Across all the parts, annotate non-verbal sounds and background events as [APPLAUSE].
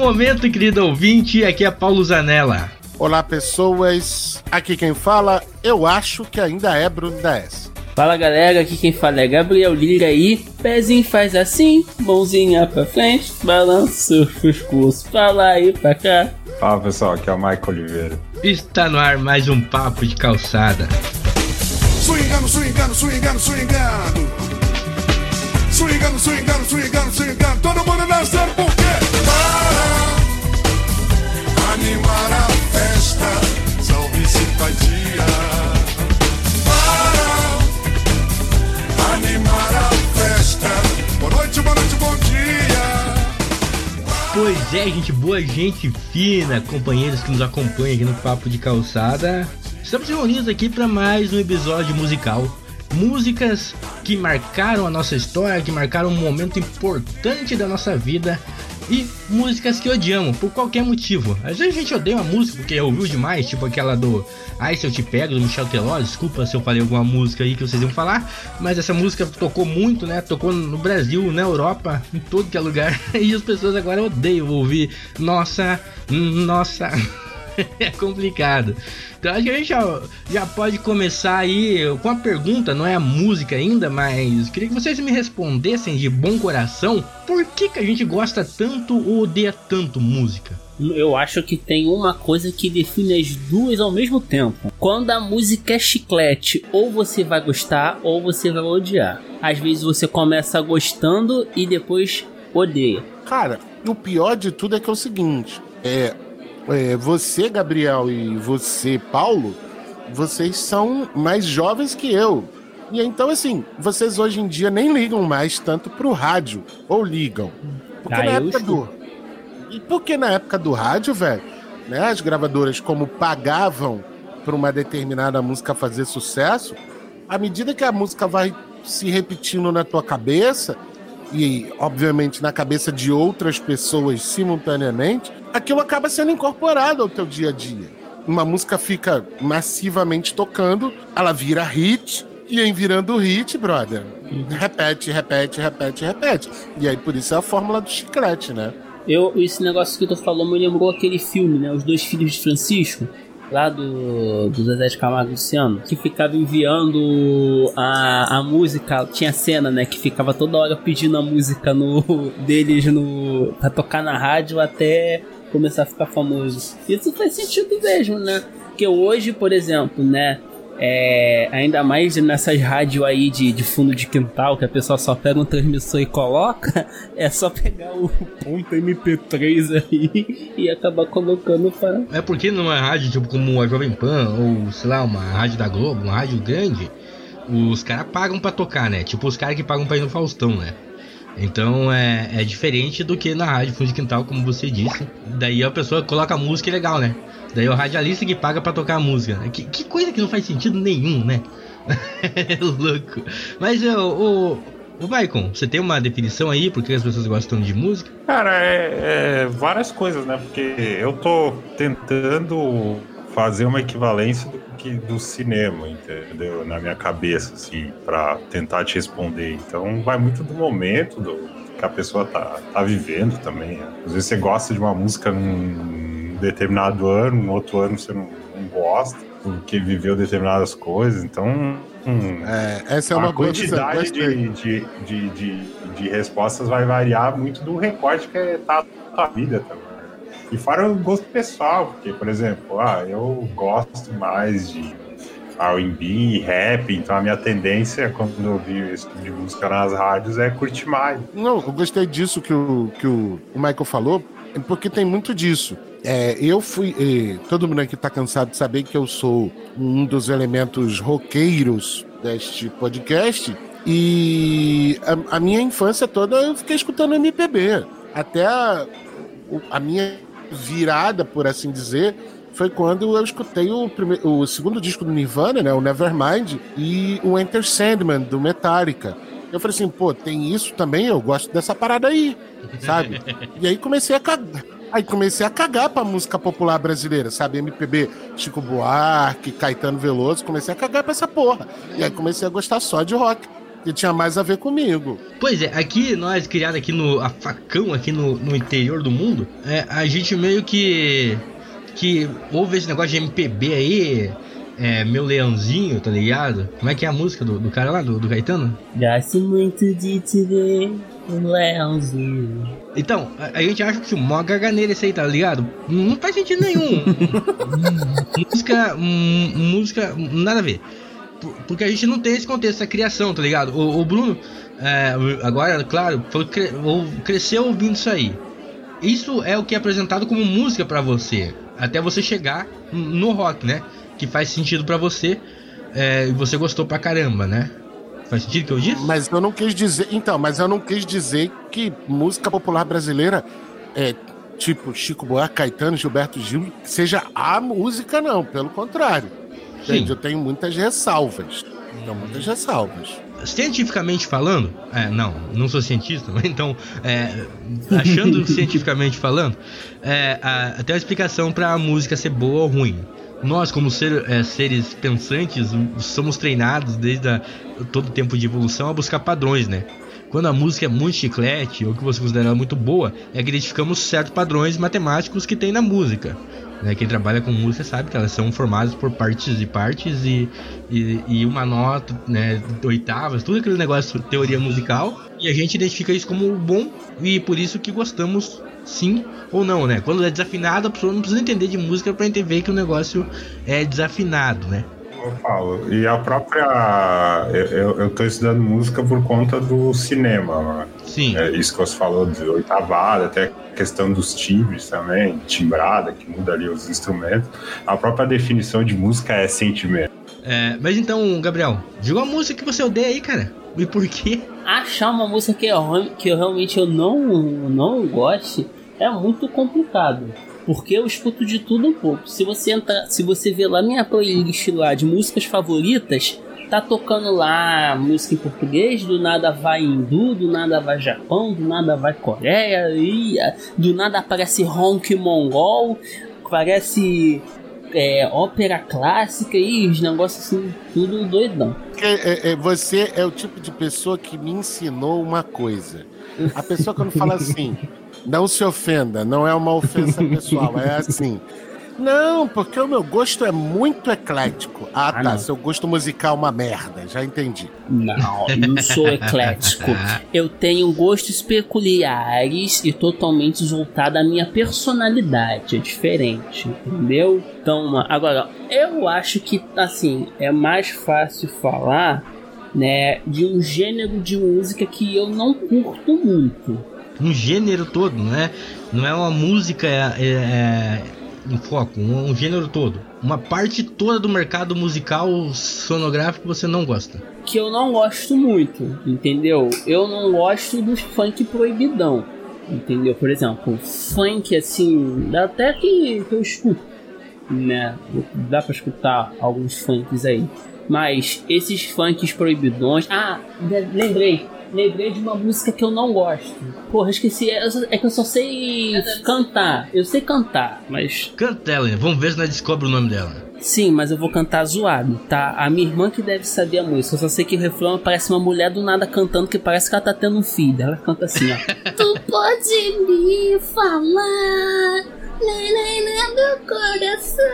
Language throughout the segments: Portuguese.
momento, querido ouvinte. Aqui é Paulo Zanella. Olá, pessoas. Aqui quem fala, eu acho que ainda é Bruno da S. Fala galera, aqui quem fala é Gabriel Lira aí. Pezinho faz assim, mãozinha pra frente, balança o pescoço pra lá e pra cá. Fala pessoal, aqui é o Michael Oliveira. Está no ar mais um papo de calçada. Swingando, swingando, swingando, swingando. Swingando, swingando, swingando, swingando. Todo mundo dançando por quê? Para animar a festa. Salve simpatia. Para animar a festa. Boa noite, boa noite, bom dia. Pois é, gente boa, gente fina, companheiros que nos acompanham aqui no Papo de Calçada. Estamos reunidos aqui para mais um episódio musical. Músicas que marcaram a nossa história, que marcaram um momento importante da nossa vida e músicas que odiamos por qualquer motivo. Às vezes a gente odeia uma música porque ouviu demais, tipo aquela do Ai Se Eu Te Pego, do Michel Teló. Desculpa se eu falei alguma música aí que vocês iam falar, mas essa música tocou muito, né? Tocou no Brasil, na Europa, em todo que é lugar. [LAUGHS] E as pessoas agora odeiam ouvir. Nossa, nossa. [LAUGHS] é complicado. Então acho que a gente já, já pode começar aí com a pergunta, não é a música ainda, mas queria que vocês me respondessem de bom coração por que, que a gente gosta tanto ou odeia tanto música? Eu acho que tem uma coisa que define as duas ao mesmo tempo. Quando a música é chiclete, ou você vai gostar ou você vai odiar. Às vezes você começa gostando e depois odeia. Cara, o pior de tudo é que é o seguinte: é, é, você, Gabriel, e você, Paulo, vocês são mais jovens que eu. E então, assim, vocês hoje em dia nem ligam mais tanto pro rádio, ou ligam. Porque Ah, na época do. E porque na época do rádio, velho, né, as gravadoras, como pagavam pra uma determinada música fazer sucesso, à medida que a música vai se repetindo na tua cabeça, e obviamente na cabeça de outras pessoas simultaneamente, aquilo acaba sendo incorporado ao teu dia a dia. Uma música fica massivamente tocando, ela vira hit, e em virando hit, brother, repete, repete, repete, repete. E aí por isso é a fórmula do chiclete, né? Eu, esse negócio que tu falou me lembrou aquele filme, né? Os dois filhos de Francisco, lá do, do Zezé de Camargo Luciano, que ficava enviando a, a música. Tinha cena, né? Que ficava toda hora pedindo a música no, [LAUGHS] deles no, pra tocar na rádio até começar a ficar famoso. Isso faz sentido mesmo, né? Porque hoje, por exemplo, né? É, ainda mais nessas rádios aí de, de fundo de quintal, que a pessoa só pega um transmissor e coloca, [LAUGHS] é só pegar o ponto MP3 aí e acabar colocando para. É porque numa rádio tipo como a Jovem Pan, ou sei lá, uma rádio da Globo, uma rádio grande, os caras pagam pra tocar, né? Tipo os caras que pagam pra ir no Faustão, né? Então é, é diferente do que na rádio fundo de quintal, como você disse. Daí a pessoa coloca a música e é legal, né? Daí o radialista que paga pra tocar a música. Que, que coisa que não faz sentido nenhum, né? é [LAUGHS] louco. Mas o, o, Maicon, você tem uma definição aí por que as pessoas gostam de música? Cara, é, é várias coisas, né? Porque eu tô tentando fazer uma equivalência do que do cinema, entendeu? Na minha cabeça, assim, pra tentar te responder. Então vai muito do momento, do que a pessoa tá, tá vivendo também. né? Às vezes você gosta de uma música num determinado ano, no outro ano você não, não gosta, porque viveu determinadas coisas. Então. hum, É, essa é uma quantidade de, de, de, de, de respostas vai variar muito do recorte que é tá na tua vida também. né? E fora o gosto pessoal, porque, por exemplo, ah, eu gosto mais de R&B, rap, então a minha tendência quando eu ouvi esse tipo de música nas rádios é curtir mais. Não, eu gostei disso que o, que o, o Michael falou, porque tem muito disso. É, eu fui. todo mundo aqui tá cansado de saber que eu sou um dos elementos roqueiros deste podcast. E a, a minha infância toda eu fiquei escutando MPB. Até a, a minha virada, por assim dizer, foi quando eu escutei o, prime- o segundo disco do Nirvana, né, o Nevermind, e o Enter Sandman, do Metallica. Eu falei assim, pô, tem isso também, eu gosto dessa parada aí, sabe? [LAUGHS] e aí comecei a cagar. Aí comecei a cagar pra música popular brasileira, sabe? MPB, Chico Buarque, Caetano Veloso, comecei a cagar pra essa porra. E aí comecei a gostar só de rock. que tinha mais a ver comigo. Pois é, aqui nós, criados aqui no a facão, aqui no, no interior do mundo, é, a gente meio que. que ouve esse negócio de MPB aí. É, meu leãozinho, tá ligado? Como é que é a música do, do cara lá, do, do Caetano? Gosto muito de te ver, um leãozinho. Então, a, a gente acha que o mó garganeira esse aí, tá ligado? Não faz sentido nenhum. [LAUGHS] música. hum, música. Nada a ver. Por- Porque a gente não tem esse contexto, essa criação, tá ligado? O, o Bruno, é, agora, claro, foi, cre- cresceu ouvindo isso aí. Isso é o que é apresentado como música pra você. Até você chegar no rock, né? Que faz sentido pra você. é, E você gostou pra caramba, né? Faz sentido o que eu disse? Mas eu não quis dizer. Então, mas eu não quis dizer que música popular brasileira é tipo Chico Buarque, Caetano, Gilberto Gil, seja a música, não. Pelo contrário. Sim. Entende? Eu tenho muitas ressalvas. Tenho muitas ressalvas. cientificamente falando, é, não, não sou cientista, [LAUGHS] mas então, é, achando [LAUGHS] cientificamente falando, é, a- tem uma explicação para a música ser boa ou ruim. Nós, como ser- é, seres pensantes, somos treinados desde a, todo o tempo de evolução a buscar padrões, né? Quando a música é muito chiclete, ou que você considera muito boa, é que identificamos certos padrões matemáticos que tem na música. Né? Quem trabalha com música sabe que elas são formadas por partes e partes e, e, e uma nota, né, oitavas, tudo aquele negócio de teoria musical. E a gente identifica isso como bom e por isso que gostamos sim ou não, né? Quando é desafinado, a pessoa não precisa entender de música para entender que o negócio é desafinado, né? Eu falo. E a própria. Eu, eu, tô estudando música por conta do cinema, né? Sim. É isso que você falou de oitavada, até a questão dos timbres também, timbrada, que muda ali os instrumentos. A própria definição de música é sentimento. É, mas então, Gabriel, diga uma música que você odeia aí, cara. E por quê? Achar uma música que eu, que eu realmente eu não, não goste é muito complicado. Porque eu escuto de tudo um pouco. Se você entra, se você ver lá minha playlist lá de músicas favoritas, tá tocando lá música em português, do nada vai hindu, do nada vai Japão, do nada vai Coreia, e do nada aparece honk mongol, parece é, ópera clássica e os negócios assim, tudo doidão. É, é, você é o tipo de pessoa que me ensinou uma coisa. A pessoa quando fala assim, não se ofenda, não é uma ofensa pessoal, é assim. Não, porque o meu gosto é muito eclético. Ah, Ah, tá. não. Seu gosto musical é uma merda, já entendi. Não, não sou eclético. [LAUGHS] Eu tenho gostos peculiares e totalmente voltado à minha personalidade. É diferente, entendeu? Então, agora, eu acho que, assim, é mais fácil falar, né, de um gênero de música que eu não curto muito. Um gênero todo, não é? Não é uma música é, é, é, em foco, um, um gênero todo. Uma parte toda do mercado musical sonográfico você não gosta. que eu não gosto muito, entendeu? Eu não gosto do funk proibidão, entendeu? Por exemplo, funk assim, até que, que eu escuto, né? Dá pra escutar alguns funks aí. Mas esses funks proibidões. Ah, le- lembrei. Lembrei de uma música que eu não gosto. Porra, esqueci. É é que eu só sei cantar. Eu sei cantar, mas Canta ela, vamos ver se nós descobre o nome dela. Sim, mas eu vou cantar zoado, tá? A minha irmã que deve saber a música. Eu só sei que o refrão parece uma mulher do nada cantando que parece que ela tá tendo um filho. Ela canta assim, ó. [LAUGHS] Tu pode me falar, neném do coração.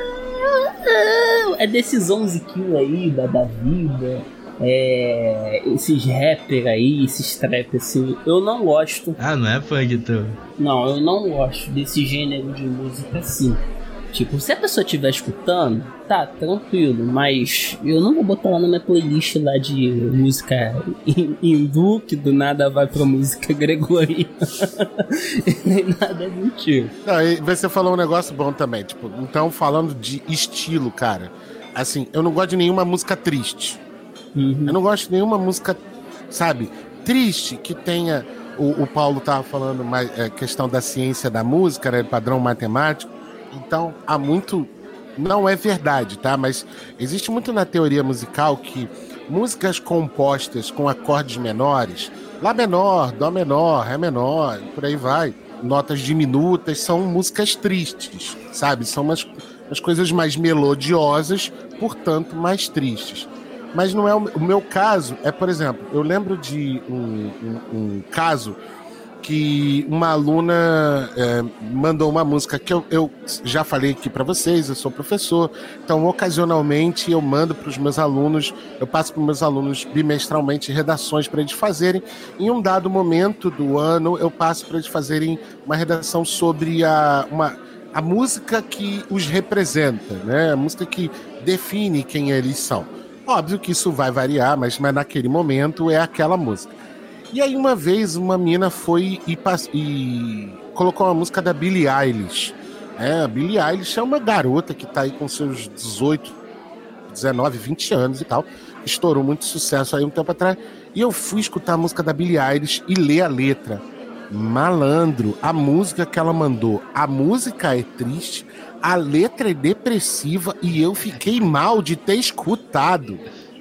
É desses 11 quilos aí da, da vida. É. Esses rapper aí, esses trap assim. Eu não gosto. Ah, não é funk, então. Não, eu não gosto desse gênero de música assim. Tipo, se a pessoa estiver escutando, tá, tranquilo, mas eu não vou botar lá na minha playlist lá de música hin- hindu, que do nada vai pra música [LAUGHS] gregoriana. Nem nada do tipo. Não, e você falou um negócio bom também, tipo, então falando de estilo, cara. Assim, eu não gosto de nenhuma música triste. Uhum. Eu não gosto de nenhuma música, sabe, triste que tenha. O, o Paulo tava falando mais é, questão da ciência da música, né, padrão matemático. Então, há muito. Não é verdade, tá? Mas existe muito na teoria musical que músicas compostas com acordes menores, Lá menor, Dó menor, Ré menor, por aí vai. Notas diminutas são músicas tristes, sabe? São umas, umas coisas mais melodiosas, portanto, mais tristes. Mas não é o, o meu caso. É, por exemplo, eu lembro de um, um, um caso que uma aluna é, mandou uma música que eu, eu já falei aqui para vocês, eu sou professor, então ocasionalmente eu mando para os meus alunos, eu passo para os meus alunos bimestralmente redações para eles fazerem. Em um dado momento do ano, eu passo para eles fazerem uma redação sobre a, uma, a música que os representa, né? a música que define quem eles são. Óbvio que isso vai variar, mas, mas naquele momento é aquela música. E aí uma vez uma mina foi e, e colocou uma música da Billie Eilish. É, a Billie Eilish é uma garota que está aí com seus 18, 19, 20 anos e tal. Estourou muito sucesso aí um tempo atrás. E eu fui escutar a música da Billie Eilish e ler a letra. Malandro, a música que ela mandou. A música é triste, a letra é depressiva e eu fiquei mal de ter escutado.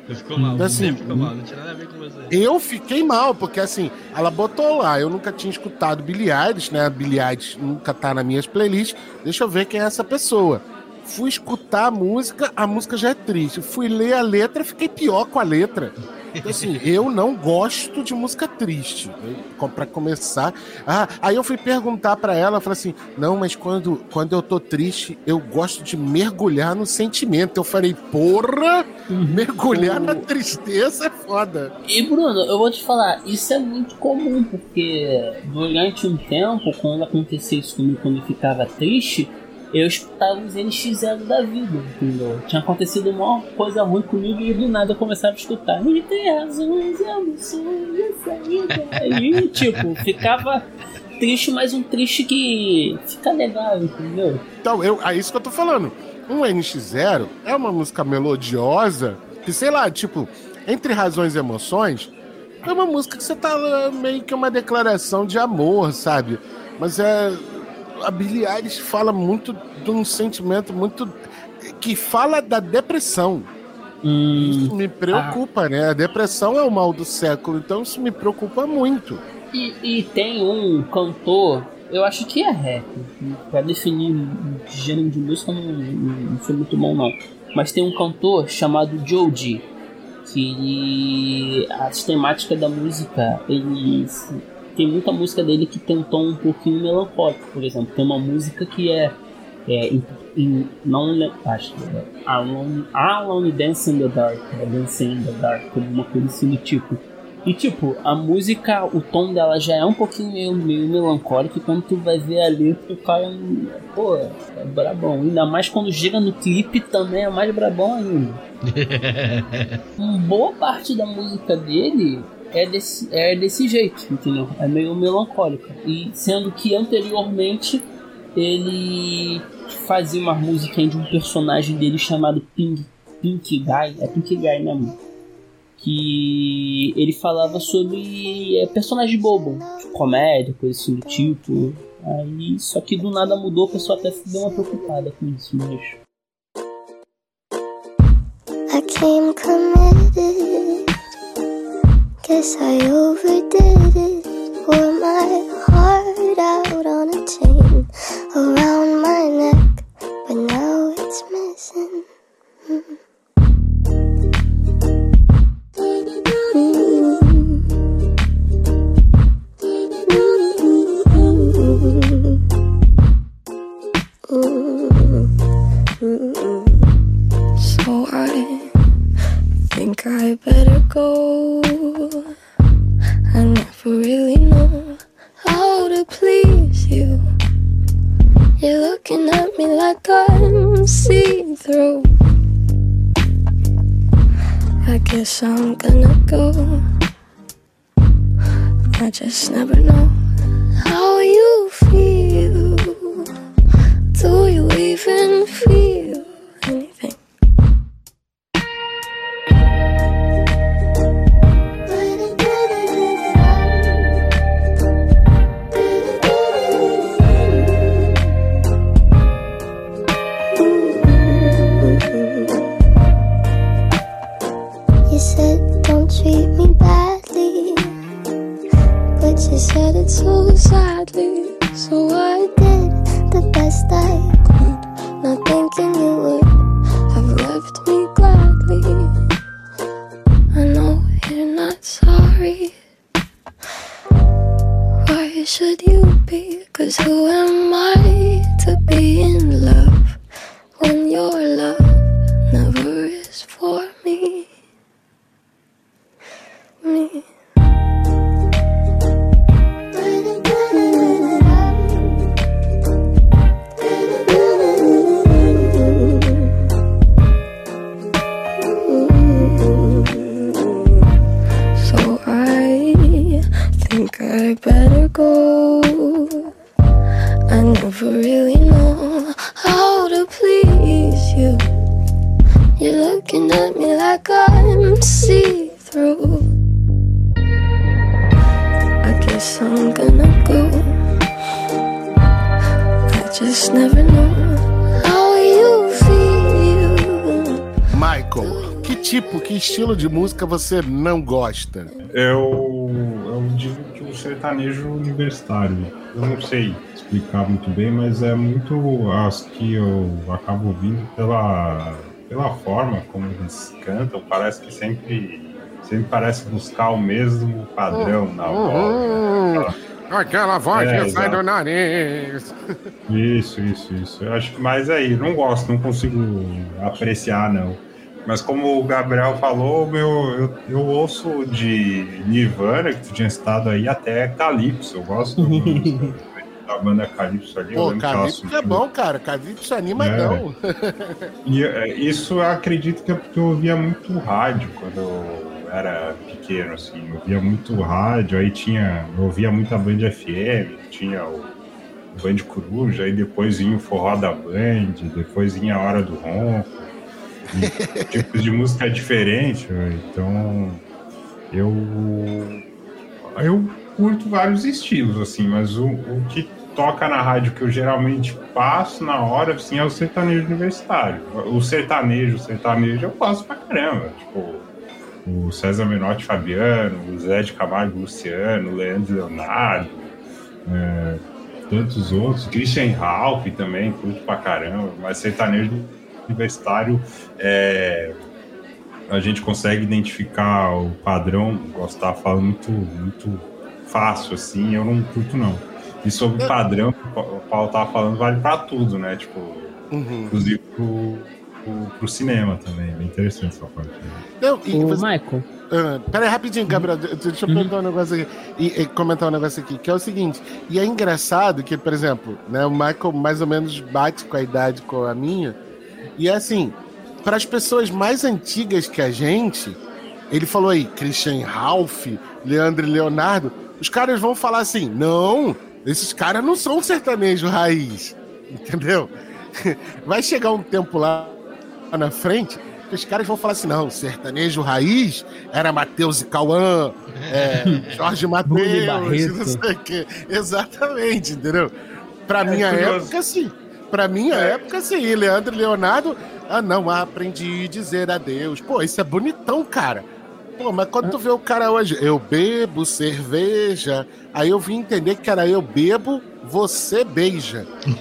Ficou mal, Então, assim, ficou mal, não tinha nada a ver com você. Eu fiquei mal, porque assim, ela botou lá, eu nunca tinha escutado Billie Eilish, né? Billie Eilish nunca tá nas minhas playlists. Deixa eu ver quem é essa pessoa. Fui escutar a música, a música já é triste. Fui ler a letra, fiquei pior com a letra. Assim, eu não gosto de música triste. Pra começar. Ah, aí eu fui perguntar pra ela, falei assim: não, mas quando, quando eu tô triste, eu gosto de mergulhar no sentimento. Eu falei, porra, mergulhar na tristeza é foda. E Bruno, eu vou te falar, isso é muito comum, porque durante um tempo, quando acontecia isso comigo, quando eu ficava triste, eu escutava os NX0 da vida, entendeu? Tinha acontecido uma coisa ruim comigo e do nada eu começava a escutar. E tem razões, emoções, e saída. E tipo, ficava triste, mas um triste que fica legal, entendeu? Então, eu, é isso que eu tô falando. Um NX0 é uma música melodiosa que, sei lá, tipo, entre razões e emoções, é uma música que você tá meio que uma declaração de amor, sabe? Mas é. A Billie Eilish fala muito de um sentimento muito. que fala da depressão. Hum, Isso me preocupa, né? A depressão é o mal do século, então isso me preocupa muito. E, e tem um cantor, eu acho que é rap, pra definir gênero de música não, não, sou muito bom não. Mas tem um cantor chamado Joji, que ele, a temática da música, ele tem muita música dele que tem um tom um pouquinho melancólico, por exemplo. Tem uma música que é, é em, em, não acho que é Alone, Alone Dance in the Dark, é Dancing in the Dark, alguma coisa assim do tipo. E tipo, a música, o tom dela já é um pouquinho meio, meio melancólico, e quando tu vai ver a letra, o cara, pô, é brabão. Ainda mais quando chega no clipe também é mais brabão ainda. [LAUGHS] Uma boa parte da música dele é desse, é desse jeito, entendeu? É meio melancólica. E sendo que anteriormente ele fazia uma música de um personagem dele chamado Pink, Pink Guy. É Pink Guy, né, mano? Que ele falava sobre é, personagem bobo, de comédia, coisa assim do tipo. Aí, só que do nada mudou, o pessoal até deu uma preocupada com isso, mas. I came committed. Guess I overdid it. Wore my heart out on a chain around my neck, but now it's missing. So I think I better go. Never really know how to please you. You're looking at me like I'm see through. I guess I'm gonna go. I just never know how you feel. Do you even feel you said it so sadly. So I did the best I could, not música você não gosta? Eu, eu digo que o sertanejo universitário, eu não sei explicar muito bem, mas é muito as que eu acabo ouvindo pela, pela forma como eles cantam, parece que sempre, sempre parece buscar o mesmo padrão na voz. Aquela voz É, que sai do nariz. [LAUGHS] Isso, isso, isso. Eu acho que mais aí, não gosto, não consigo apreciar, não. Mas como o Gabriel falou, meu, eu, eu ouço de Nirvana, que tu tinha citado aí, até Calypso. Eu gosto do- [LAUGHS] da banda Calypso ali. Pô, Calypso é bom, cara. Calypso anima É. não. [LAUGHS] E é, isso eu acredito que é porque eu ouvia muito rádio quando eu era pequeno, assim. Eu ouvia muito rádio, aí tinha. Eu ouvia muita Band FM, tinha o Band Coruja, aí depois vinha o Forró da Band, depois vinha a Hora do Ronco. [LAUGHS] tipos de música diferente, então eu. Eu curto vários estilos, assim, mas o, o que toca na rádio que eu geralmente passo na hora, assim, é o sertanejo universitário. O sertanejo, o sertanejo eu gosto pra caramba. Tipo, o César Menotti Fabiano, o Zé de Camargo Luciano, o Leandro Leonardo, é, tantos outros. Christian Ralph também, curto pra caramba, mas sertanejo universitário é, a gente consegue identificar o padrão, gostar falando muito, muito fácil, assim, eu não curto não. E sobre o padrão o Paulo tava falando, vale pra tudo, né? Tipo, Uhum. inclusive pro, pro, pro cinema também. Bem interessante essa parte. Não, e O você- Michael, Ah, pera aí, rapidinho, Gabriel. de- Deixa eu perguntar um negócio aqui. E, e comentar um negócio aqui, que é o seguinte. E é engraçado que, por exemplo, né, o Michael mais ou menos bate com a idade com a minha. E é assim, para as pessoas mais antigas que a gente, ele falou aí, Christian Ralph, Leandro e Leonardo, os caras vão falar assim: não, esses caras não são sertanejo raiz. [LAUGHS] Entendeu? Vai chegar um tempo lá na frente que os caras vão falar assim: não, sertanejo raiz era Matheus e Cauã, é, [LAUGHS] Jorge Matheus, não sei o quê. Exatamente, entendeu? Pra minha curioso. época, sim. Pra minha época, sim. Leandro e Leonardo, ah, não, aprendi a dizer adeus. Pô, isso é bonitão, cara. Pô, mas quando tu vê o cara hoje, eu bebo cerveja, aí eu vim entender que era eu bebo, você beija. [LAUGHS]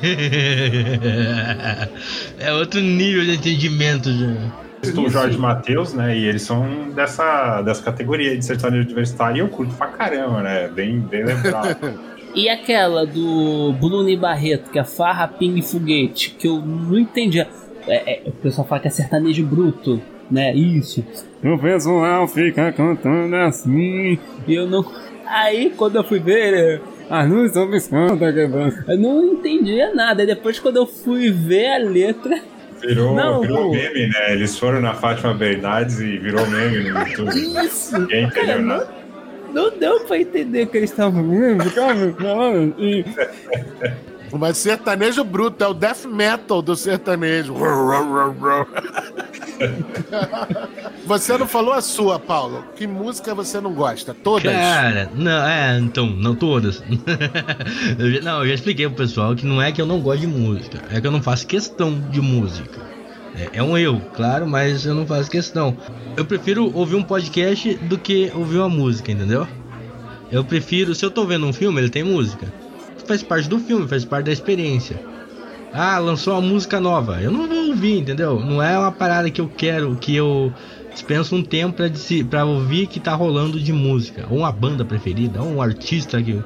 é outro nível de entendimento já. Estou o Jorge Matheus, né? E eles são dessa, dessa categoria de sertanejo universitário e eu curto pra caramba, né? Bem, bem lembrado. [LAUGHS] E aquela do Bruno e Barreto, que é Farra, Ping e Foguete, que eu não entendia. É, é, o pessoal fala que é sertanejo bruto, né? Isso. O pessoal fica cantando assim, e eu não. Aí, quando eu fui ver, as luzes estão piscando, tá quebrando. Eu não entendia nada. E depois, quando eu fui ver a letra. Virou, Não, virou não. meme, né? Eles foram na Fátima Bernardes e virou meme no [LAUGHS] YouTube. Isso! Ninguém entendeu não, nada. Não deu pra entender que eles estavam. falando, e- Mas sertanejo bruto é o death metal do sertanejo. Você não falou a sua, Paulo. Que música você não gosta? Todas? Cara, não, é, então, não todas. [LAUGHS] Eu não, eu já expliquei pro pessoal que não é que eu não gosto de música, é que eu não faço questão de música. É, é um eu, claro, mas eu não faço questão. Eu prefiro ouvir um podcast do que ouvir uma música, entendeu? Eu prefiro, se eu tô vendo um filme, ele tem música. Faz parte do filme, faz parte da experiência. Ah, lançou uma música nova. Eu não vou ouvir, entendeu? Não é uma parada que eu quero, que eu dispenso um tempo pra, pra ouvir que tá rolando de música. Ou uma banda preferida, ou um artista que,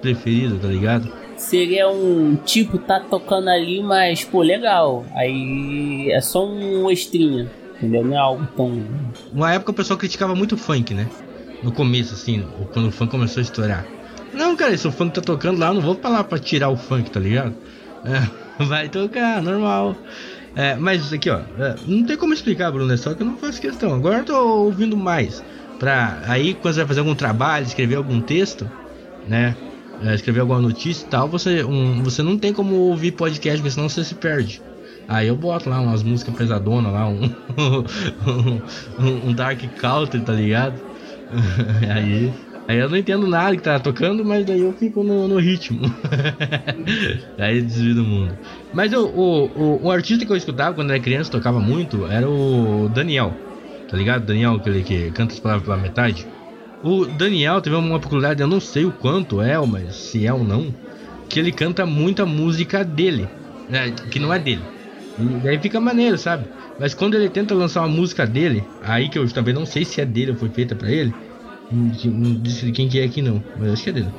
preferido, tá ligado? Seria um tipo, tá tocando ali, mas, pô, legal. Aí é só um extrinha, entendeu? Não é algo tão. Uma época o pessoal criticava muito o funk, né? No começo, assim, quando o funk começou a estourar. Não, cara, se o funk tá tocando lá, eu não vou pra lá pra tirar o funk, tá ligado? É, [LAUGHS] vai tocar, normal. É, mas aqui, ó, é, não tem como explicar, Bruno, é só que eu não faço questão. Agora eu tô ouvindo mais. Pra aí, quando você vai fazer algum trabalho, escrever algum texto, né? É, escrever alguma notícia e tal, você, um, você não tem como ouvir podcast, porque senão você se perde. Aí eu boto lá umas músicas pesadonas lá, [LAUGHS] um, um, um Dark Country, tá ligado? [LAUGHS] aí, aí eu não entendo nada que tá tocando, mas daí eu fico no, no ritmo. [LAUGHS] aí desvio do mundo. Mas o, o, o artista que eu escutava quando era criança, tocava muito, era o Daniel. Tá ligado? Daniel, aquele que canta as palavras pela metade. O Daniel teve uma peculiaridade, eu não sei o quanto é, mas se é ou não, que ele canta muita música dele, né, que não é dele. E daí fica maneiro, sabe? Mas quando ele tenta lançar uma música dele, aí que eu também não sei se é dele ou foi feita pra ele, não disse de quem que é aqui não, mas acho que é dele.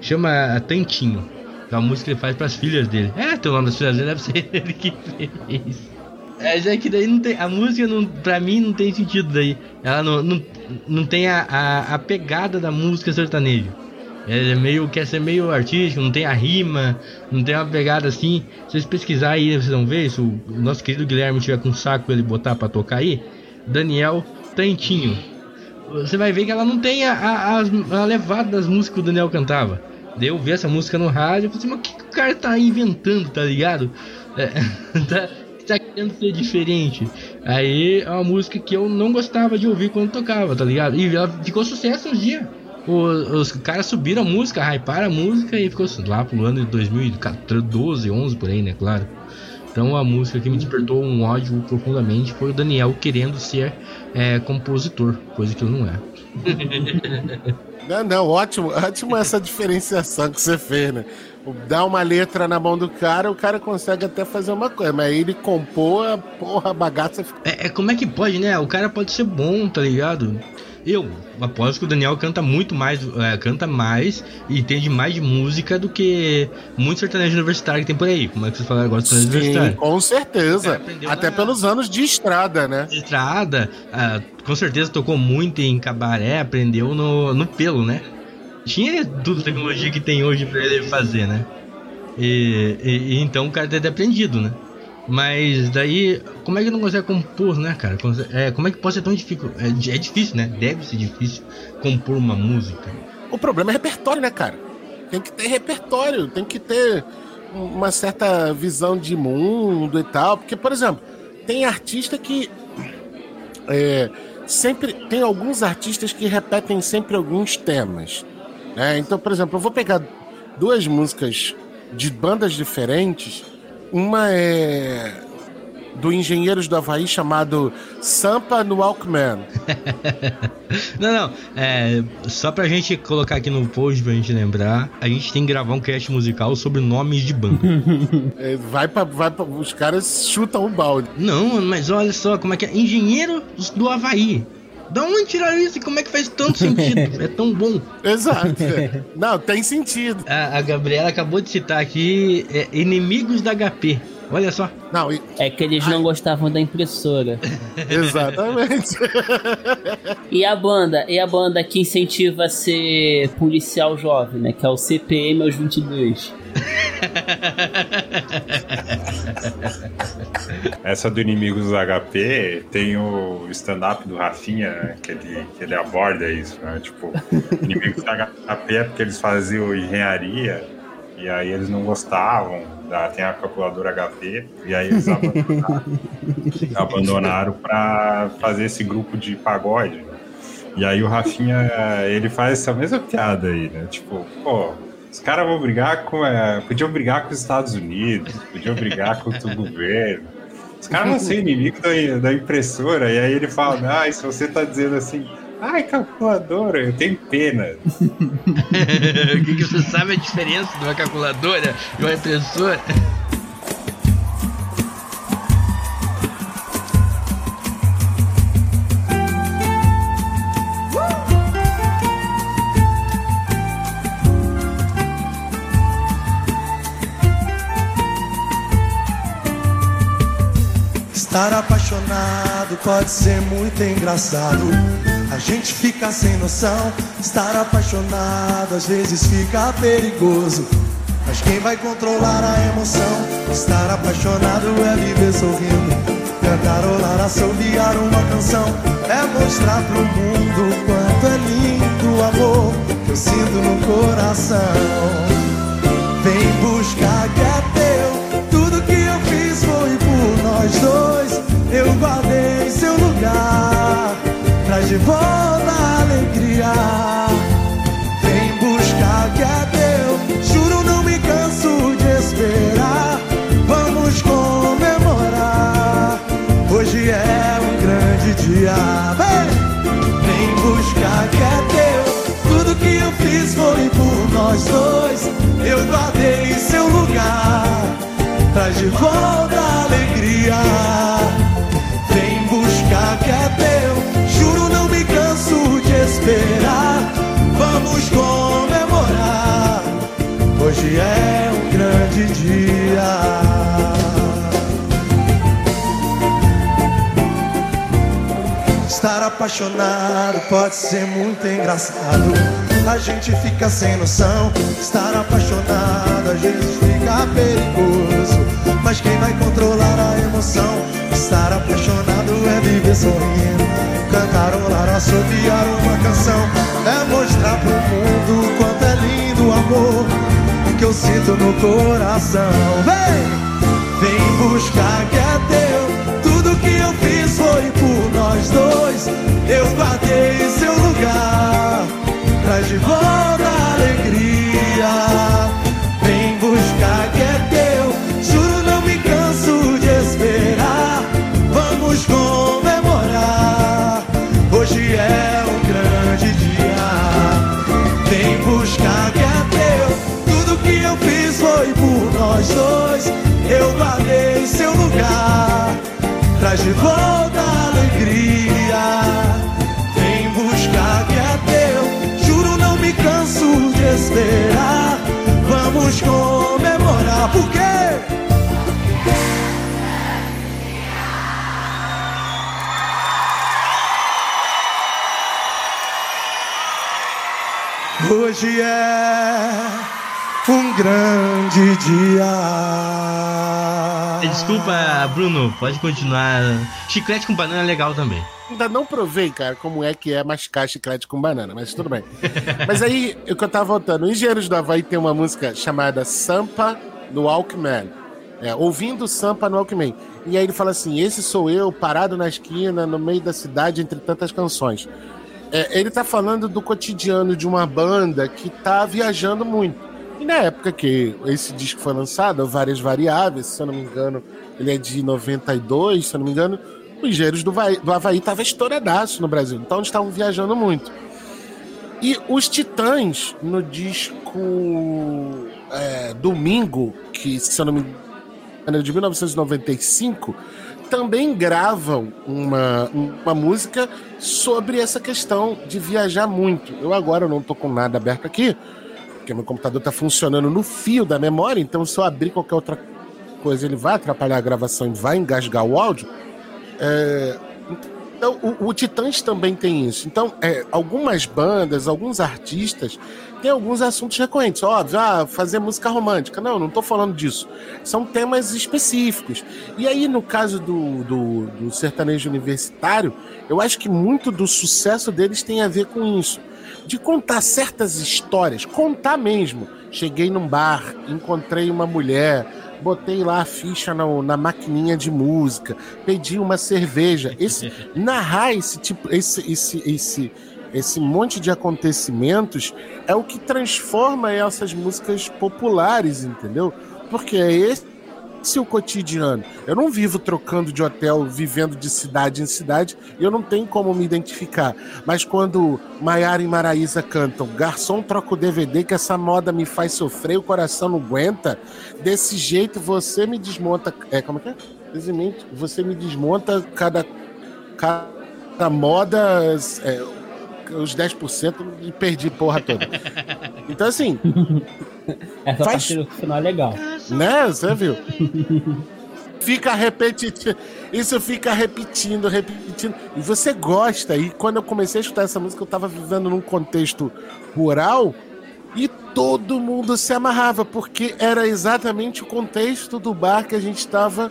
Chama Tantinho, que é uma música que ele faz pras filhas dele. É, teu nome das filhas dele deve ser [LAUGHS] ele que fez. É, já que daí não tem. A música, não, pra mim, não tem sentido daí. Ela não, não, não tem a, a, a pegada da música sertaneja. É meio. quer ser meio artístico, não tem a rima, não tem uma pegada assim. Se vocês pesquisar aí, vocês vão ver. Se o, nosso querido Guilherme tiver com um saco ele botar pra tocar aí, Daniel Tantinho. Você vai ver que ela não tem a, a, a levada das músicas que o Daniel cantava. Eu vi essa música no rádio e falei assim, mas o que, que o cara tá inventando, tá ligado? É, [LAUGHS] tá, tá querendo ser diferente. Aí é uma música que eu não gostava de ouvir quando tocava, tá ligado? E ela ficou sucesso uns dias. Os, os caras subiram a música, hyparam a música e ficou lá pro ano de 2012, 11 por aí, né? Claro. Então a música que me despertou um ódio profundamente foi o Daniel querendo ser é, compositor, coisa que eu não é. [LAUGHS] Não, não, ótimo, ótimo essa diferenciação que você fez, né? Dá uma letra na mão do cara, o cara consegue até fazer uma coisa, mas aí ele compor, a porra, a bagaça fica. É, é, como é que pode, né? O cara pode ser bom, tá ligado? Eu aposto que o Daniel canta muito mais, é, canta mais e entende mais de música do que muito sertanejo universitário que tem por aí. Como é que vocês falaram agora de sertanejo Sim, universitário? com certeza. É, Até na- pelos anos de estrada, né? Estrada, ah, com certeza tocou muito em cabaré, aprendeu no, no pelo, né? Tinha tudo a tecnologia que tem hoje pra ele fazer, né? E, e- e então o cara deve ter aprendido, né? Mas daí, como é que não consegue compor, né, cara? É, como é que pode ser tão difícil? É, é difícil, né? Deve ser difícil compor uma música. O problema é repertório, né, cara? Tem que ter repertório, tem que ter uma certa visão de mundo e tal. Porque, por exemplo, tem artista que. é, sempre. Tem alguns artistas que repetem sempre alguns temas. Né? Então, por exemplo, eu vou pegar duas músicas de bandas diferentes. Uma é do Engenheiros do Havaí chamado Sampa no Walkman. [LAUGHS] Não, não. É, só pra gente colocar aqui no post pra gente lembrar, a gente tem que gravar um cast musical sobre nomes de banda. [LAUGHS] É, vai pra, vai pra, os caras chutam o balde. Não, mas olha só como é que é. Engenheiro do Havaí. Da onde tiraram isso e como é que faz tanto sentido? [LAUGHS] é tão bom. Exato. [LAUGHS] Não, tem sentido. A, a Gabriela acabou de citar aqui é, Inimigos da HP. Olha só. Não, e- É que eles não gostavam da impressora. [LAUGHS] exatamente. E a banda, e a banda que incentiva a ser policial jovem, né? Que é o CPM aos 22. Essa do Inimigos do HP tem o stand-up do Rafinha, que ele, que ele aborda isso, né? Tipo, Inimigos do HP é porque eles faziam engenharia e aí eles não gostavam, da, tem a calculadora HP, e aí eles abandonaram, abandonaram para fazer esse grupo de pagode. né? E aí o Rafinha, ele faz essa mesma piada aí, né? Tipo, pô, os caras vão brigar com. É, podiam brigar com os Estados Unidos, podiam brigar contra o governo. Os caras vão ser inimigos da, da impressora. E aí ele fala, ah, se você tá dizendo assim, ai, calculadora, eu tenho pena. [LAUGHS] [LAUGHS] O que, que você sabe a diferença de uma calculadora e uma impressora? Apaixonado pode ser muito engraçado. A gente fica sem noção. Estar apaixonado às vezes fica perigoso. Mas quem vai controlar a emoção? Estar apaixonado é viver sorrindo. Cantarolar, assobiar uma canção. É mostrar pro mundo quanto é lindo o amor que eu sinto no coração. Vem buscar que é teu. Tudo que eu fiz foi por nós dois. Eu guardei seu lugar. Traz de volta a alegria. Vem buscar que é teu. Juro, não me canso de esperar. Vamos comemorar. Hoje é um grande dia. Vem, vem buscar que é teu. Tudo que eu fiz foi por nós dois. Eu guardei seu lugar. Traz de volta apaixonado pode ser muito engraçado. A gente fica sem noção. Estar apaixonado às vezes fica perigoso. Mas quem vai controlar a emoção? Estar apaixonado é viver sorrindo. Cantarolar, assobiar uma canção. É mostrar pro mundo quanto é lindo o amor que eu sinto no coração. Vem, vem buscar que nós dois. Eu guardei seu lugar. Traz de volta a alegria. Vem buscar que é teu. Juro, não me canso de esperar. Vamos comemorar. Hoje é um grande dia. Vem buscar que é teu. Tudo que eu fiz foi por nós dois. Eu guardei seu lugar. Traz de volta Vamos comemorar. Por quê? Hoje é um grande dia. Desculpa, Bruno, pode continuar. Chiclete com banana é legal também. Ainda não provei, cara, como é que é mascar chiclete com banana, mas tudo bem. mas aí, o que eu tava voltando, Engenheiros do Havaí tem uma música chamada Sampa no Walkman. É, ouvindo Sampa no Walkman. E aí ele fala assim: Esse sou eu, parado na esquina, no meio da cidade, entre tantas canções. É, ele tá falando do cotidiano de uma banda que tá viajando muito. E na época que esse disco foi lançado, várias variáveis, se eu não me engano, ele é de 92, se eu não me engano, o Engenheiros do, do Havaí tava estouradaço no Brasil. Então eles estavam viajando muito. E os Titãs, no disco é, Domingo, que se eu não me engano é de 1995, também gravam uma, uma música sobre essa questão de viajar muito. Eu agora não tô com nada aberto aqui, porque meu computador tá funcionando no fio da memória, então se eu abrir qualquer outra coisa ele vai atrapalhar a gravação e vai engasgar o áudio. É, então, o, o Titãs também tem isso. Então, é, algumas bandas, alguns artistas têm alguns assuntos recorrentes. Óbvio, ah, fazer música romântica. Não, não estou falando disso. São temas específicos. E aí, no caso do, do, do sertanejo universitário, eu acho que muito do sucesso deles tem a ver com isso. De contar certas histórias, contar mesmo. Cheguei num bar, encontrei uma mulher, botei lá a ficha na, na maquininha de música, pedi uma cerveja. Esse, [LAUGHS] narrar esse tipo, esse, esse, esse, esse monte de acontecimentos é o que transforma essas músicas populares, entendeu? Porque é esse o cotidiano. Eu não vivo trocando de hotel, vivendo de cidade em cidade, eu não tenho como me identificar. Mas quando Maiara e Maraísa cantam, garçom troca o DVD que essa moda me faz sofrer, o coração não aguenta, desse jeito você me desmonta. É, como é que é? Você me desmonta cada, cada moda. É, os 10% e perdi porra toda. Então, assim. [LAUGHS] Essa Faz- parte do final é legal. né? Você viu? fica repetitivo. Isso fica repetindo, repetindo. E você gosta. E quando eu comecei a escutar essa música, eu tava vivendo num contexto rural e todo mundo se amarrava, porque era exatamente o contexto do bar que a gente estava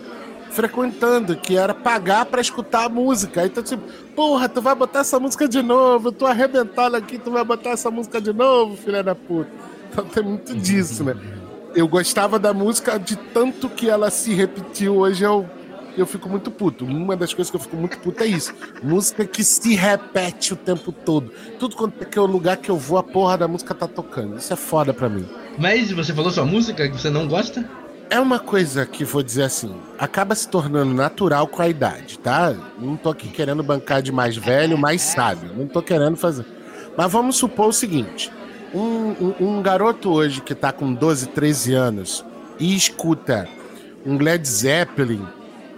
frequentando, que era pagar para escutar a música. Então, tipo, porra, tu vai botar essa música de novo, tô arrebentado aqui, tu vai botar essa música de novo, filha da puta. Então tem muito disso, né? Eu gostava da música de tanto que ela se repetiu, hoje eu, eu fico muito puto. Uma das coisas que eu fico muito puto é isso. Música que se repete o tempo todo. Tudo quanto é que é o lugar que eu vou, a porra da música tá tocando. Isso é foda pra mim. Mas você falou sua música que você não gosta? É uma coisa que vou dizer assim, acaba se tornando natural com a idade, tá? Não tô aqui querendo bancar de mais velho, mais sábio. Não tô querendo fazer. Mas vamos supor o seguinte: um, um, um garoto hoje que tá com 12, 13 anos e escuta um Led Zeppelin,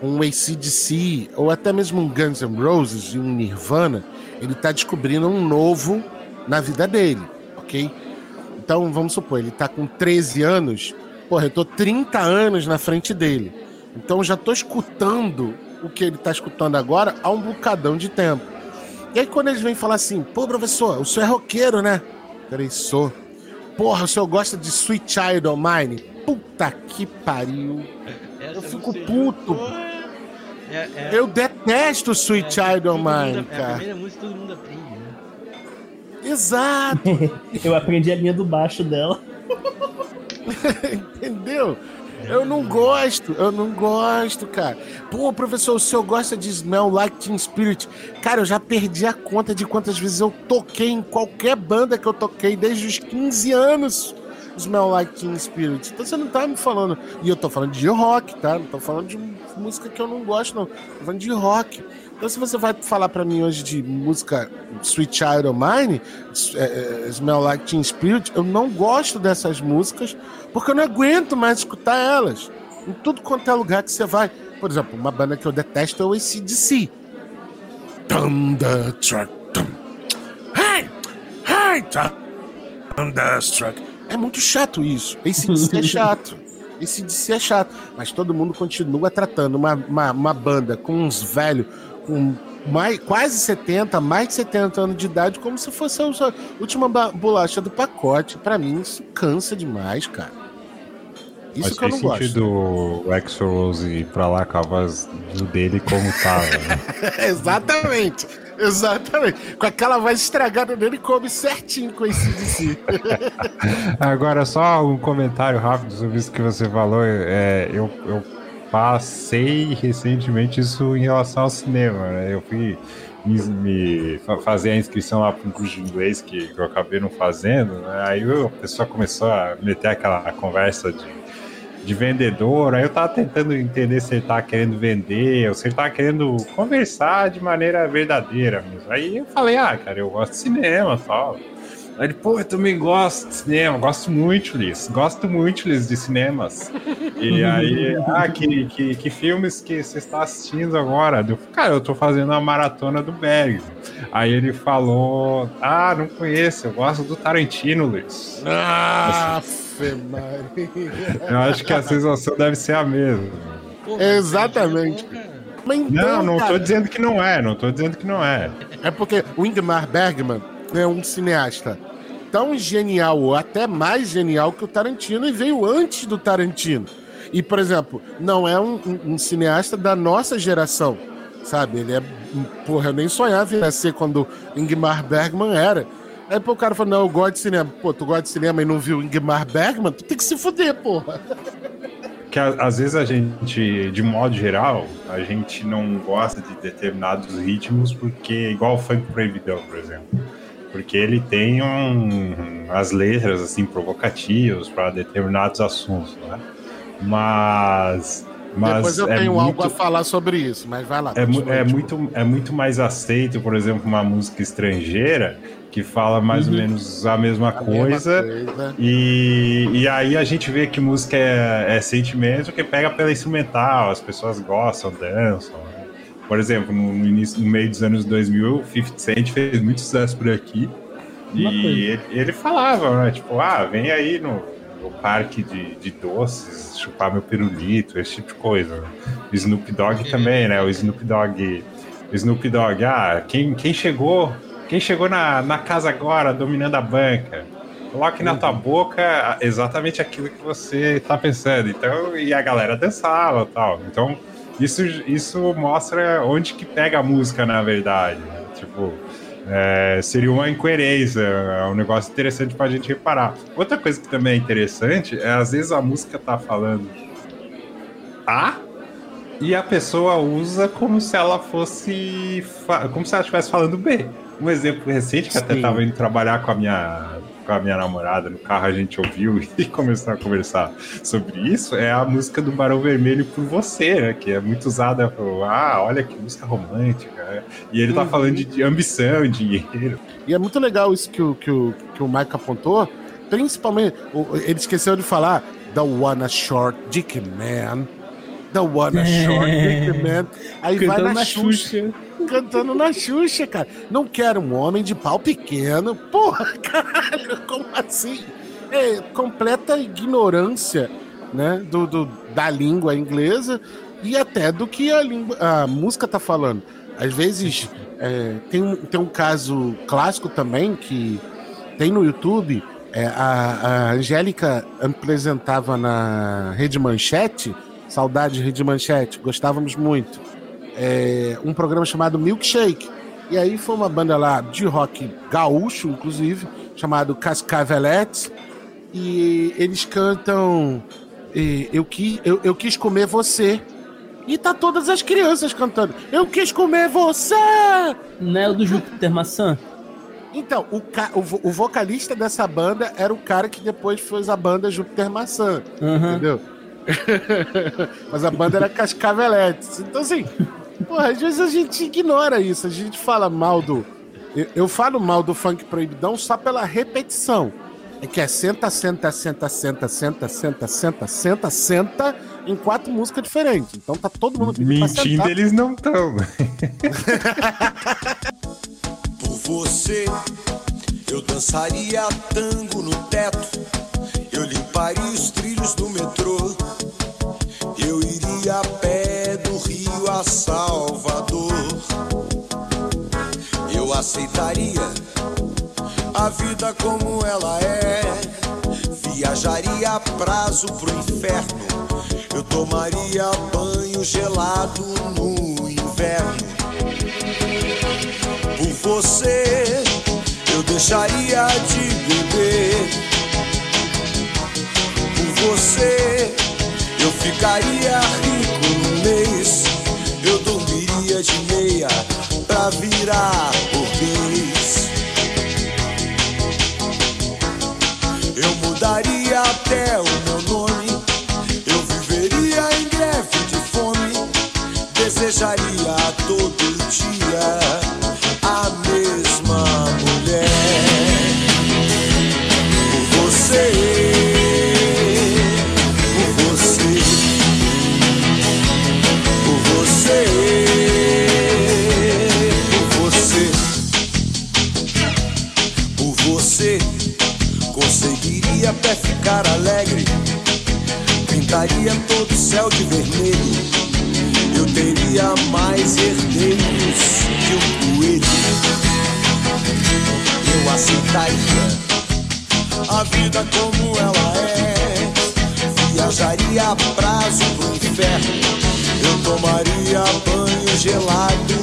um ACDC, ou até mesmo um Guns N' Roses e um Nirvana, ele tá descobrindo um novo na vida dele, ok? Então vamos supor, ele tá com 13 anos porra, eu tô 30 anos na frente dele. Então eu já tô escutando o que ele tá escutando agora há um bocadão de tempo. E aí quando eles vêm falar assim, pô, professor, o senhor é roqueiro, né? Peraí, sou. Porra, o senhor gosta de Sweet Child O' Mine? Puta que pariu. Essa Eu fico puto. É, é, Eu detesto Sweet Child O' todo mundo- Mine, É a cara. primeira música que todo mundo aprende, né? Exato, [LAUGHS] Eu aprendi a linha do baixo dela. [LAUGHS] [LAUGHS] entendeu? Eu não gosto, eu não gosto, cara. Pô, professor, o senhor gosta de Smell Like Teen Spirit? Cara, eu já perdi a conta de quantas vezes eu toquei em qualquer banda que eu toquei desde os 15 anos. Smell Like Teen Spirit. Então você não tá me falando. E eu tô falando de rock, tá? Não tô falando de música que eu não gosto, não. Tô falando de rock. Então se você vai falar pra mim hoje de música Sweet Child O' Mine, é, é, Smell Like Teen Spirit, eu não gosto dessas músicas porque eu não aguento mais escutar elas. Em tudo quanto é lugar que você vai. Por exemplo, uma banda que eu detesto é o ACDC. Thunderstruck. Hey! Hey! Thunderstruck. É muito chato isso. ACDC é [LAUGHS] chato. ACDC é chato. Mas todo mundo continua tratando uma, uma, uma banda com uns velhos com mais, quase 70, mais de 70 anos de idade, como se fosse a sua última bolacha do pacote. Pra mim, isso cansa demais, cara. Isso Mas que eu não gosto. sentido o Rose ir pra lá com a voz do dele como tava. né? [LAUGHS] Exatamente. [LAUGHS] Exatamente. Com aquela voz estragada dele, come certinho com esse DC. [LAUGHS] Agora, só um comentário rápido sobre isso que você falou. É, eu, eu passei recentemente isso em relação ao cinema. Né? Eu fui me, me fa- fazer a inscrição lá para um curso de inglês que, eu acabei não fazendo. Né? Aí a pessoa começou a meter aquela conversa de de vendedor, aí eu tava tentando entender se ele tava querendo vender ou se ele tava querendo conversar de maneira verdadeira mesmo. Aí eu falei, ah, cara, eu gosto de cinema tal. Aí ele, pô, eu também gosto de cinema, gosto muito, Liz, gosto muito, Liz, de cinemas. E aí, ah, que, que, que filmes que você está assistindo agora? Eu, cara, eu tô fazendo uma maratona do Berg. Aí ele falou, ah, não conheço, eu gosto do Tarantino, Liz. Afe Maria. Eu acho que a sensação deve ser a mesma. Pô, Exatamente. mas é então, Não, não tô cara, dizendo que não é, não tô dizendo que não é. É porque o Ingmar Bergman é um cineasta tão genial, ou até mais genial que o Tarantino, e veio antes do Tarantino. E, por exemplo, não é um, um- um cineasta da nossa geração, sabe? Ele é. Porra, eu nem sonhava em nascer quando Ingmar Bergman era. Aí pô, o cara falou: não, eu gosto de cinema. Pô, tu gosta de cinema e não viu Ingmar Bergman? Tu tem que se fuder, porra. Que às vezes a gente, de modo geral, a gente não gosta de determinados ritmos porque, igual o funk proibidão, por exemplo. Porque ele tem um, as letras assim provocativas para determinados assuntos, né? Mas, mas Depois eu é tenho muito, algo a falar sobre isso, mas vai lá. É, é muito, é muito mais aceito, por exemplo, uma música estrangeira que fala mais ou menos a mesma Uhum. A mesma coisa. coisa. E, e aí a gente vê que música é, é sentimento que pega pela instrumental, as pessoas gostam, dançam. né? Por exemplo, no, início, no meio dos anos 2000, o 50 Cent fez muito sucesso por aqui. Uma coisa. E ele, ele falava, né? Tipo, ah, vem aí no, no parque de, de doces, chupar meu pirulito, esse tipo de coisa. né? O Snoop Dogg também, né? O Snoop Dogg. O Snoop Dogg, ah, quem, quem chegou. Quem chegou na, na casa agora, dominando a banca? Coloque na tua boca exatamente aquilo que você tá pensando. Então, e a galera dançava tal. Então, isso, isso mostra onde que pega a música, na verdade. né? Tipo, é, seria uma incoerência, é um negócio interessante pra gente reparar. Outra coisa que também é interessante é às vezes a música tá falando A e a pessoa usa como se ela fosse. como se ela estivesse falando B. Um exemplo recente que até Sim. tava indo trabalhar com a minha. Com a minha namorada no carro, a gente ouviu [LAUGHS] e começou a conversar sobre isso. É a música do Barão Vermelho por você, né? Que é muito usada. pro, Ah, olha que música romântica. né? E ele tá Uhum. falando de, de ambição, dinheiro. E é muito legal isso que o, que o, que o Mike apontou. Principalmente, ele esqueceu de falar The Wanna Short Dick Man. The Wanna Short Dick Man. Aí vai Cantando na, na Xuxa. Xuxa. Cantando na Xuxa, cara. Não quero um homem de pau pequeno. Porra, [LAUGHS] caralho, como assim? É completa ignorância né, do, do- da língua inglesa e até do que a, língua, a música tá falando. Às vezes é, tem, um, tem um caso clássico também que tem no YouTube. é, a, a Angélica apresentava na Rede Manchete, saudade de Rede Manchete, gostávamos muito. é, um programa chamado Milkshake. E aí foi uma banda lá de rock gaúcho, inclusive, chamado Cascaveletes. E eles cantam eh, eu, quis, eu, eu quis comer você. E tá todas as crianças cantando. Eu quis comer você! Não é o do Júpiter Maçã? Então, o, o, o vocalista dessa banda era o cara que depois fez a banda Júpiter Maçã. Aham. Entendeu? [LAUGHS] Mas a banda era Cascaveletes. Então, assim, porra, às vezes a gente ignora isso. A gente fala mal do. Eu, eu falo mal do funk proibidão só pela repetição. É que é senta, senta, senta, senta, senta, senta, senta, senta, senta em quatro músicas diferentes. Então tá todo mundo pedindo Mentindo, eles não estão. [LAUGHS] Por você, eu dançaria tango no teto. Eu limparia os trilhos do metrô. Eu iria a pé do Rio a Salvador. Eu aceitaria a vida como ela é. Viajaria a prazo pro inferno. Eu tomaria banho gelado no inverno. Por você, eu deixaria de beber. Você, eu ficaria rico no mês. Eu dormiria de meia pra virar burguês. Eu mudaria até o meu nome. Eu viveria em greve de fome. Desejaria todo dia céu de vermelho. Eu teria mais herdeiros que um coelho. Eu aceitaria a vida como ela é. Viajaria a prazo pro inferno. Eu tomaria banho gelado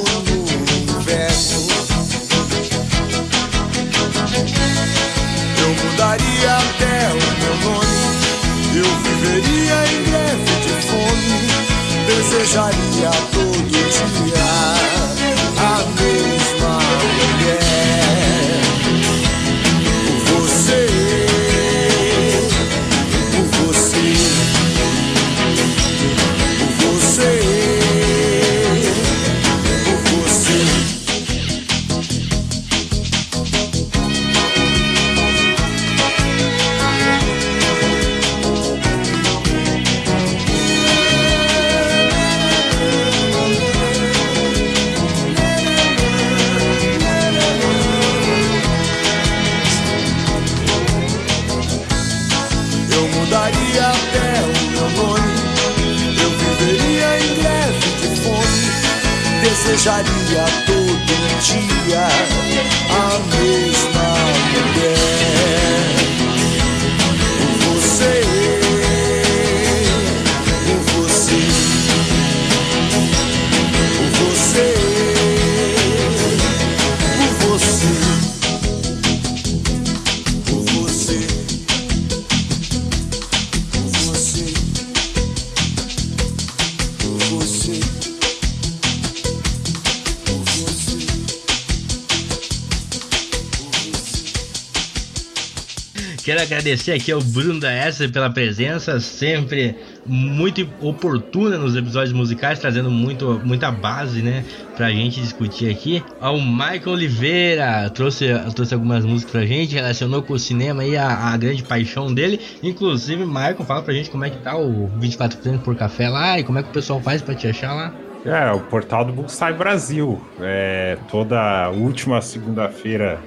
Quero agradecer aqui ao Bruno da pela presença, sempre muito oportuna nos episódios musicais, trazendo muito, muita base, né, pra gente discutir aqui. Ao Michael Oliveira, trouxe, trouxe algumas músicas pra gente, relacionou com o cinema e a, a grande paixão dele. Inclusive, Michael, fala pra gente como é que tá o 24 Prêmios por Café lá e como é que o pessoal faz pra te achar lá. É, o portal do Bookstai Brasil. É, toda última segunda-feira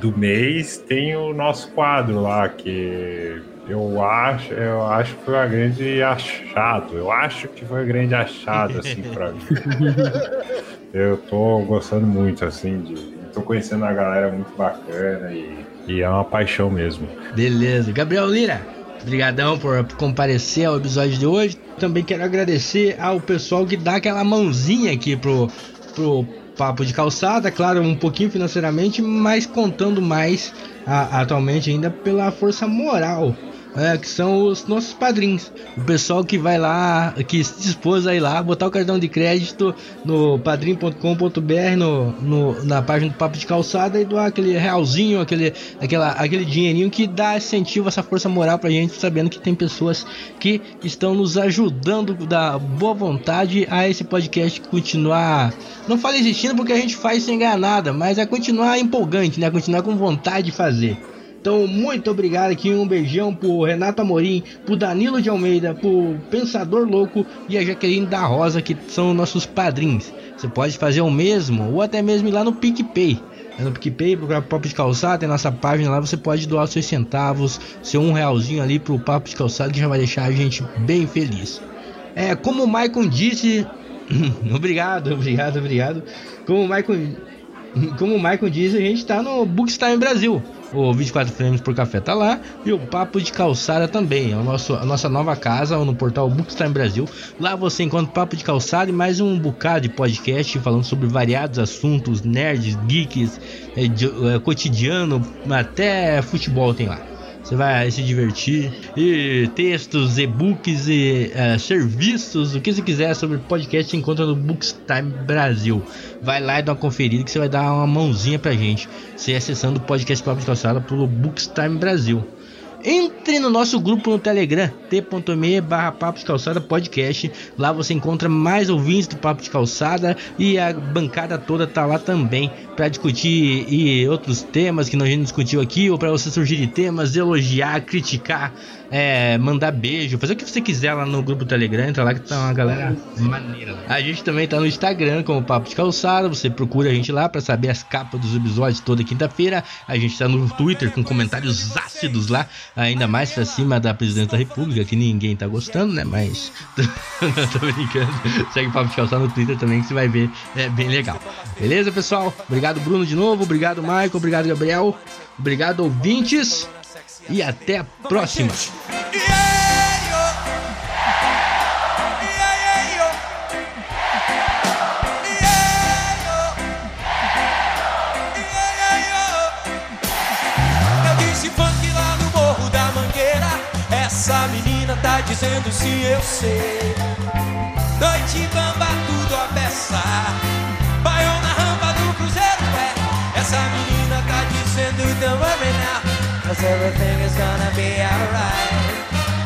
do mês tem o nosso quadro lá, que eu acho, eu acho que foi uma grande achado. Eu acho que foi um grande achado, assim, pra mim. [LAUGHS] Eu tô gostando muito, assim, de. Tô conhecendo a galera muito bacana e, e é uma paixão mesmo. Beleza. Gabriel Lira, obrigadão por comparecer ao episódio de hoje. Também quero agradecer ao pessoal que dá aquela mãozinha aqui pro, pro Papo de Calçada, claro, um pouquinho financeiramente, mas contando mais a- atualmente ainda pela força moral. Né, que são os nossos padrinhos, o pessoal que vai lá, que se dispôs a ir lá, botar o cartão de crédito no padrim.com.br, no, no, na página do Papo de Calçada e doar aquele realzinho, aquele, aquela, aquele dinheirinho que dá incentivo, essa força moral pra gente, sabendo que tem pessoas que estão nos ajudando da boa vontade a esse podcast continuar. Não fala existindo porque a gente faz sem ganhar nada, mas é continuar empolgante, né? Continuar com vontade de fazer. Então, muito obrigado aqui, um beijão pro Renato Amorim, pro Danilo de Almeida, pro Pensador Louco e a Jaqueline da Rosa, que são nossos padrinhos. Você pode fazer o mesmo, ou até mesmo ir lá no PicPay. É no PicPay, procurar Papo de Calçada, tem nossa página lá, você pode doar seus centavos, seu um realzinho ali pro Papo de Calçada, que já vai deixar a gente bem feliz. É, como o Maicon disse... [CLEARS THROAT] obrigado, obrigado, obrigado. Como o Maicon... [CLEARS THROAT] Como o Michael disse, a gente tá no Bookstime Brasil. O 24 frames por café tá lá e o Papo de Calçada também. É o nosso, a nossa nova casa no portal Bookstime Brasil. Lá você encontra Papo de Calçada e mais um bocado de podcast falando sobre variados assuntos, nerds, geeks, é, de- é, cotidiano, até futebol tem lá. Você vai se divertir. E textos, e-books e eh, serviços, o que você quiser sobre podcast, encontra no Bookstime Brasil. Vai lá e dá uma conferida que você vai dar uma mãozinha pra gente. Você acessando o podcast Papo de Calçada pelo Bookstime Brasil. Entre no nosso grupo no Telegram, t.me barra Papo de Calçada Podcast. Lá você encontra mais ouvintes do Papo de Calçada e a bancada toda tá lá também para discutir e outros temas que nós já discutiu aqui, ou para você sugerir temas, elogiar, criticar, é, mandar beijo, fazer o que você quiser lá no grupo Telegram, entra lá que tá uma galera maneira. A gente também tá no Instagram como Papo de Calçada, você procura a gente lá para saber as capas dos episódios toda quinta-feira. A gente tá no Twitter com comentários ácidos lá, ainda mais pra cima da presidente da República, que ninguém tá gostando, né? Mas [LAUGHS] tô brincando. Segue o Papo de Calçada no Twitter também que você vai ver, é bem legal. Beleza, pessoal? Obrigado, Bruno, de novo. Obrigado, Michael. Obrigado, Gabriel. Obrigado, ouvintes. E até a próxima. Eu disse funk lá no morro da mangueira. Essa menina tá dizendo sim, eu sei. Noite bamba, tudo a peça. Baião na rampa do cruzeiro, é. Essa menina tá dizendo don't worry now. Cause everything is gonna be alright.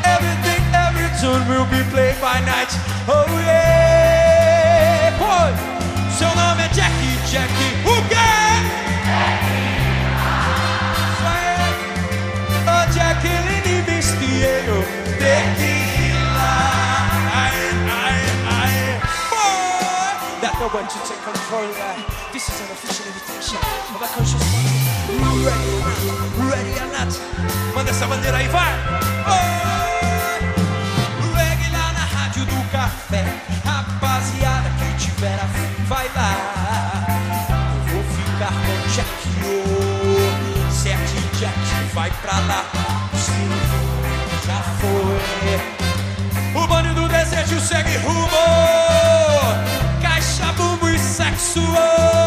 Everything, every tune will be played by night. Oh yeah! Pô, seu nome é Jackie, Jackie, o quê? when to take control there. This is an official invitation of a conscious mind. Ready or not, ready or not. Manda essa bandeira aí, vai! Oh! Reggae lá na rádio do café. Rapaziada quem tiver a fim, vai lá. Eu vou ficar com o Jack O. Oh. Certo, Jack, vai pra lá. Sim, já foi. O bando do desejo segue rumo abençoou.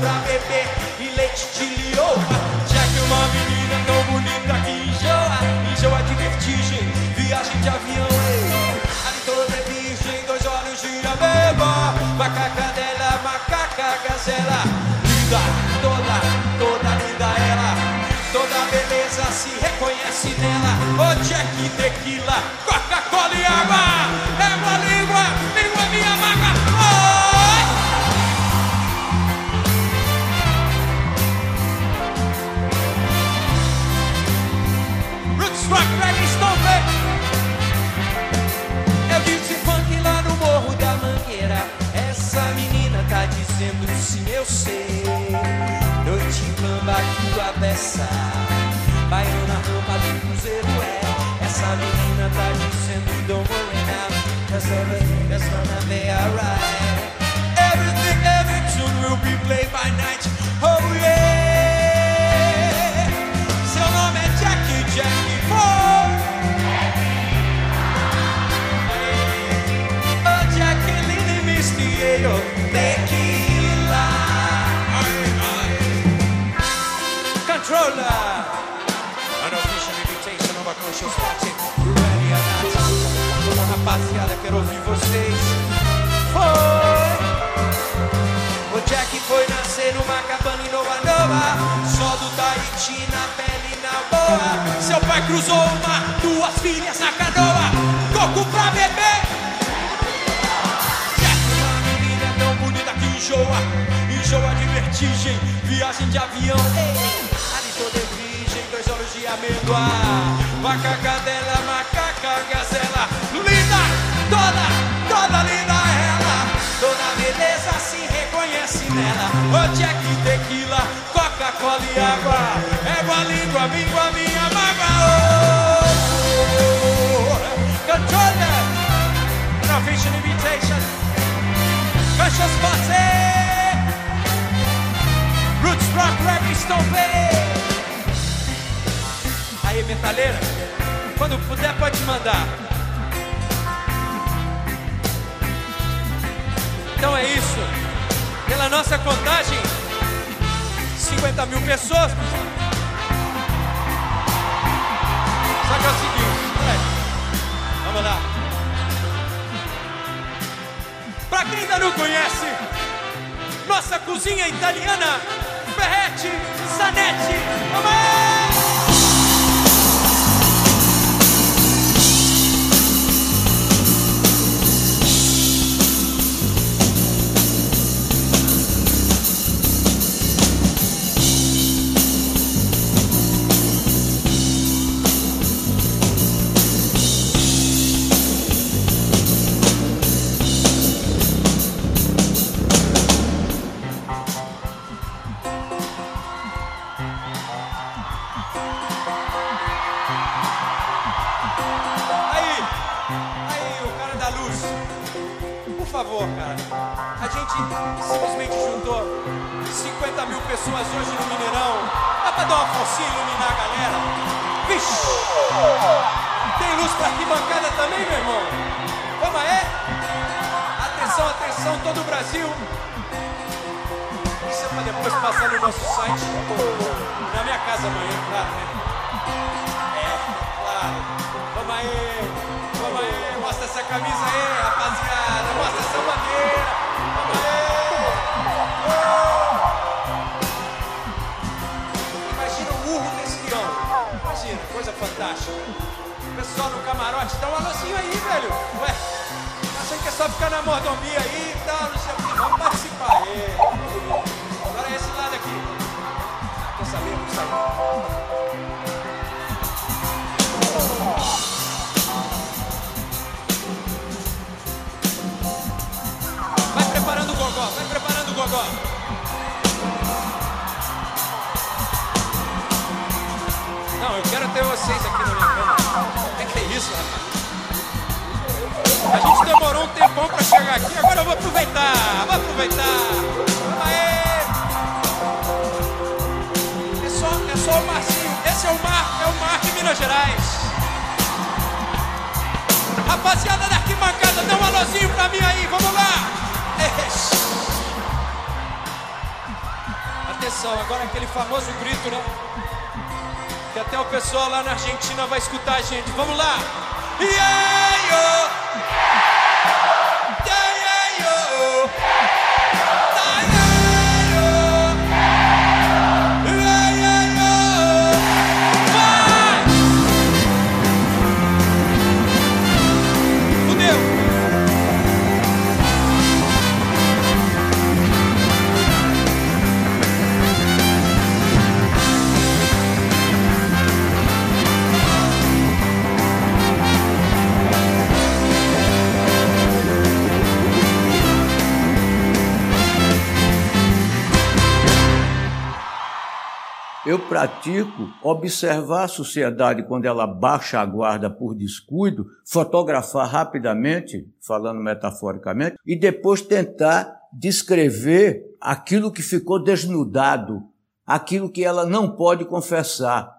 Pra beber e leite de lioa. Já que uma menina tão bonita que enjoa, enjoa de vertigem, viagem de avião. Ali toda é virgem, dois olhos de ameba, macaca dela, macaca gazela. Linda, toda, toda linda ela, toda beleza se reconhece nela. Ô Jack Tequila, Coca-Cola e água, é uma língua, língua minha maga. Bamba que tua beça. Baiana roupa do cruzeiro é. Essa menina tá dizendo don't worry now. Cause everything gonna be alright. Everything, every tune will be played by night. Oh yeah. Seu nome é Jackie Jackie Boy. Oh, Jacqueline Mistieiro, invitation of a conscious party. Ready or not. Rapaziada, quero ouvir vocês. Foi. O Jack foi nascer numa cabana em Nova Nova. Só do Tahiti na pele na boa. Seu pai cruzou o mar, duas filhas na canoa. Coco pra beber. Jack, uma tão bonita que enjoa. Enjoa de vertigem, viagem de avião. Ei, ali toda é virgem, dois olhos de amêndoa. Macaca dela, macaca gazela. Linda, toda, toda linda ela. Toda beleza se reconhece nela. Ô Jack, tequila, Coca-Cola e água. Égua, língua, língua, minha mágoa. Oh, controller, an official invitation. Party. Roots Rock Reggae Stomping. Aí, metaleira, quando puder pode mandar. Então é isso. Pela nossa contagem, 50 mil pessoas. Só que é o seguinte, vamos lá. Pra quem ainda não conhece, nossa cozinha italiana, Ferretti, Zanetti, vamos vocês aqui na minha cama. É que é isso, rapaz? A gente demorou um tempão pra chegar aqui, agora eu vou aproveitar, vou aproveitar. Aí. É só, é só o Marcinho, esse é o mar, é o mar de Minas Gerais. Rapaziada da arquibancada, dá um alôzinho pra mim aí, vamos lá. Atenção, agora aquele famoso grito, né? Que até o pessoal lá na Argentina vai escutar a gente. Vamos lá! Yeah, yo! Yeah, Eu pratico observar a sociedade quando ela baixa a guarda por descuido, fotografar rapidamente, falando metaforicamente, e depois tentar descrever aquilo que ficou desnudado, aquilo que ela não pode confessar.